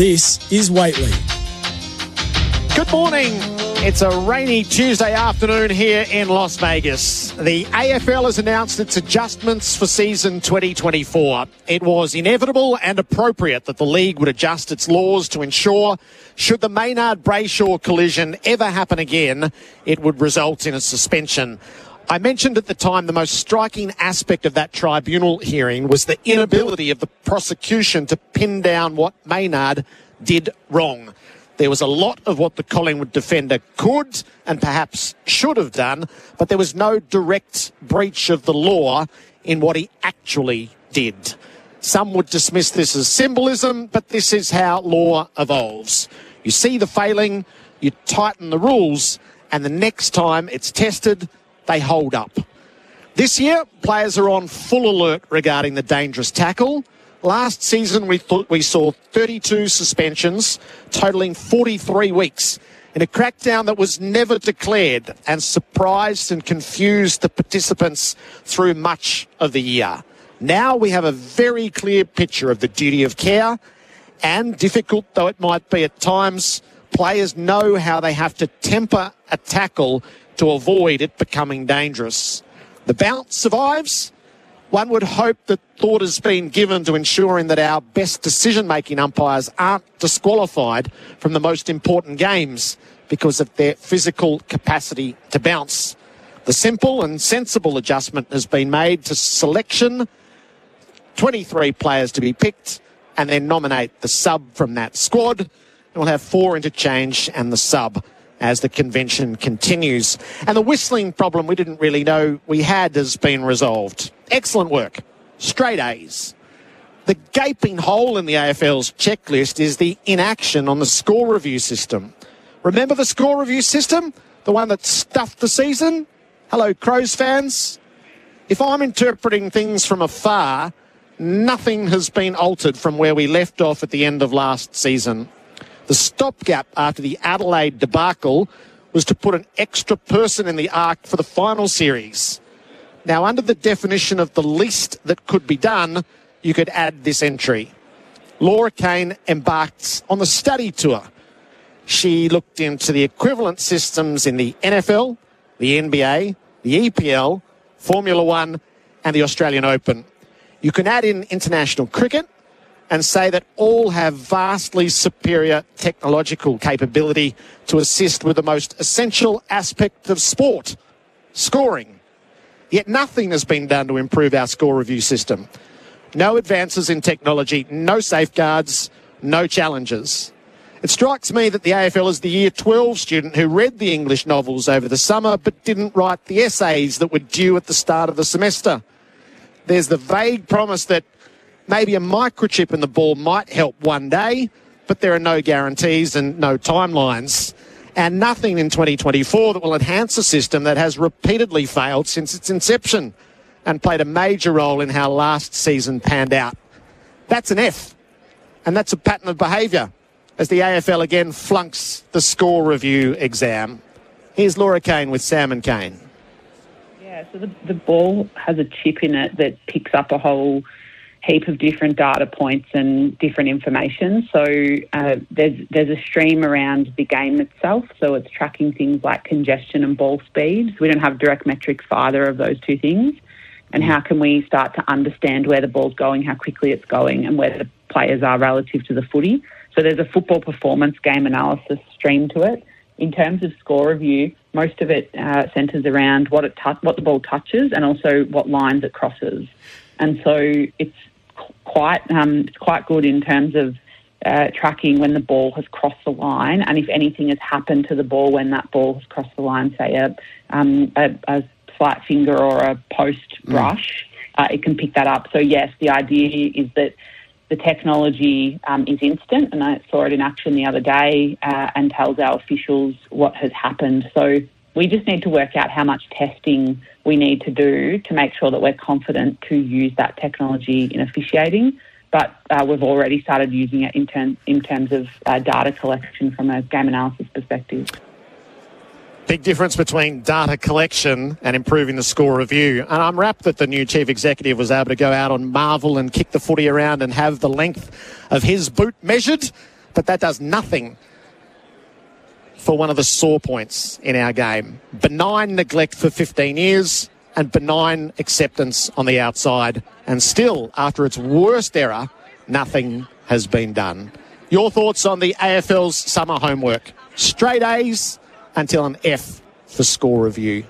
This is Whateley. Good morning. It's a rainy Tuesday afternoon here in Las Vegas. The AFL has announced its adjustments for season 2024. It was inevitable and appropriate that the league would adjust its laws to ensure, should the Maynard Brayshaw collision ever happen again, it would result in a suspension. I mentioned at the time the most striking aspect of that tribunal hearing was the inability of the prosecution to pin down what Maynard did wrong. There was a lot of what the Collingwood defender could and perhaps should have done, but there was no direct breach of the law in what he actually did. Some would dismiss this as symbolism, but this is how law evolves. You see the failing, you tighten the rules, and the next time it's tested, they hold up. This year, players are on full alert regarding the dangerous tackle. Last season, we thought we saw 32 suspensions, totaling 43 weeks, in a crackdown that was never declared and surprised and confused the participants through much of the year. Now we have a very clear picture of the duty of care, and difficult though it might be at times, players know how they have to temper a tackle to avoid it becoming dangerous. The bounce survives one would hope that thought has been given to ensuring that our best decision making umpires aren't disqualified from the most important games because of their physical capacity to bounce. The simple and sensible adjustment has been made to selection 23 players to be picked and then nominate the sub from that squad. We'll have four interchange and the sub as the convention continues. And the whistling problem we didn't really know we had has been resolved. Excellent work. Straight A's. The gaping hole in the AFL's checklist is the inaction on the score review system. Remember the score review system? The one that stuffed the season? Hello, Crows fans. If I'm interpreting things from afar, nothing has been altered from where we left off at the end of last season. The stopgap after the Adelaide debacle was to put an extra person in the ARC for the final series. Now, under the definition of the least that could be done, you could add this entry. Laura Kane embarked on the study tour. She looked into the equivalent systems in the NFL, the NBA, the EPL, Formula One, and the Australian Open. You can add in international cricket, and say that all have vastly superior technological capability to assist with the most essential aspect of sport scoring. Yet nothing has been done to improve our score review system. No advances in technology, no safeguards, no challenges. It strikes me that the AFL is the year 12 student who read the English novels over the summer but didn't write the essays that were due at the start of the semester. There's the vague promise that maybe a microchip in the ball might help one day, but there are no guarantees and no timelines. And nothing in 2024 that will enhance a system that has repeatedly failed since its inception and played a major role in how last season panned out. That's an F. And that's a pattern of behaviour as the AFL again flunks the score review exam. Here's Laura Kane with Sam and Kane. Yeah, so the, the ball has a chip in it that picks up a whole heap of different data points and different information. So uh, there's there's a stream around the game itself. So it's tracking things like congestion and ball speed. We don't have direct metrics for either of those two things. And how can we start to understand where the ball's going, how quickly it's going, and where the players are relative to the footy? So there's a football performance game analysis stream to it. In terms of score review, most of it uh, centres around what it tu- what the ball touches and also what lines it crosses. And so it's quite um, quite good in terms of uh, tracking when the ball has crossed the line, and if anything has happened to the ball when that ball has crossed the line, say a um, a, a, slight finger or a post mm. brush, mm. uh, it can pick that up. So yes, the idea is that the technology um, is instant, and I saw it in action the other day, uh, and tells our officials what has happened. So we just need to work out how much testing we need to do to make sure that we're confident to use that technology in officiating. But uh, we've already started using it in, in terms of uh, data collection from a game analysis perspective. Big difference between data collection and improving the score review. And I'm rapt that the new chief executive was able to go out on Marvel and kick the footy around and have the length of his boot measured but that does nothing for one of the sore points in our game. Benign neglect for 15 years and benign acceptance on the outside. And still, after its worst error, nothing has been done. Your thoughts on the AFL's summer homework? Straight A's until an F for score review.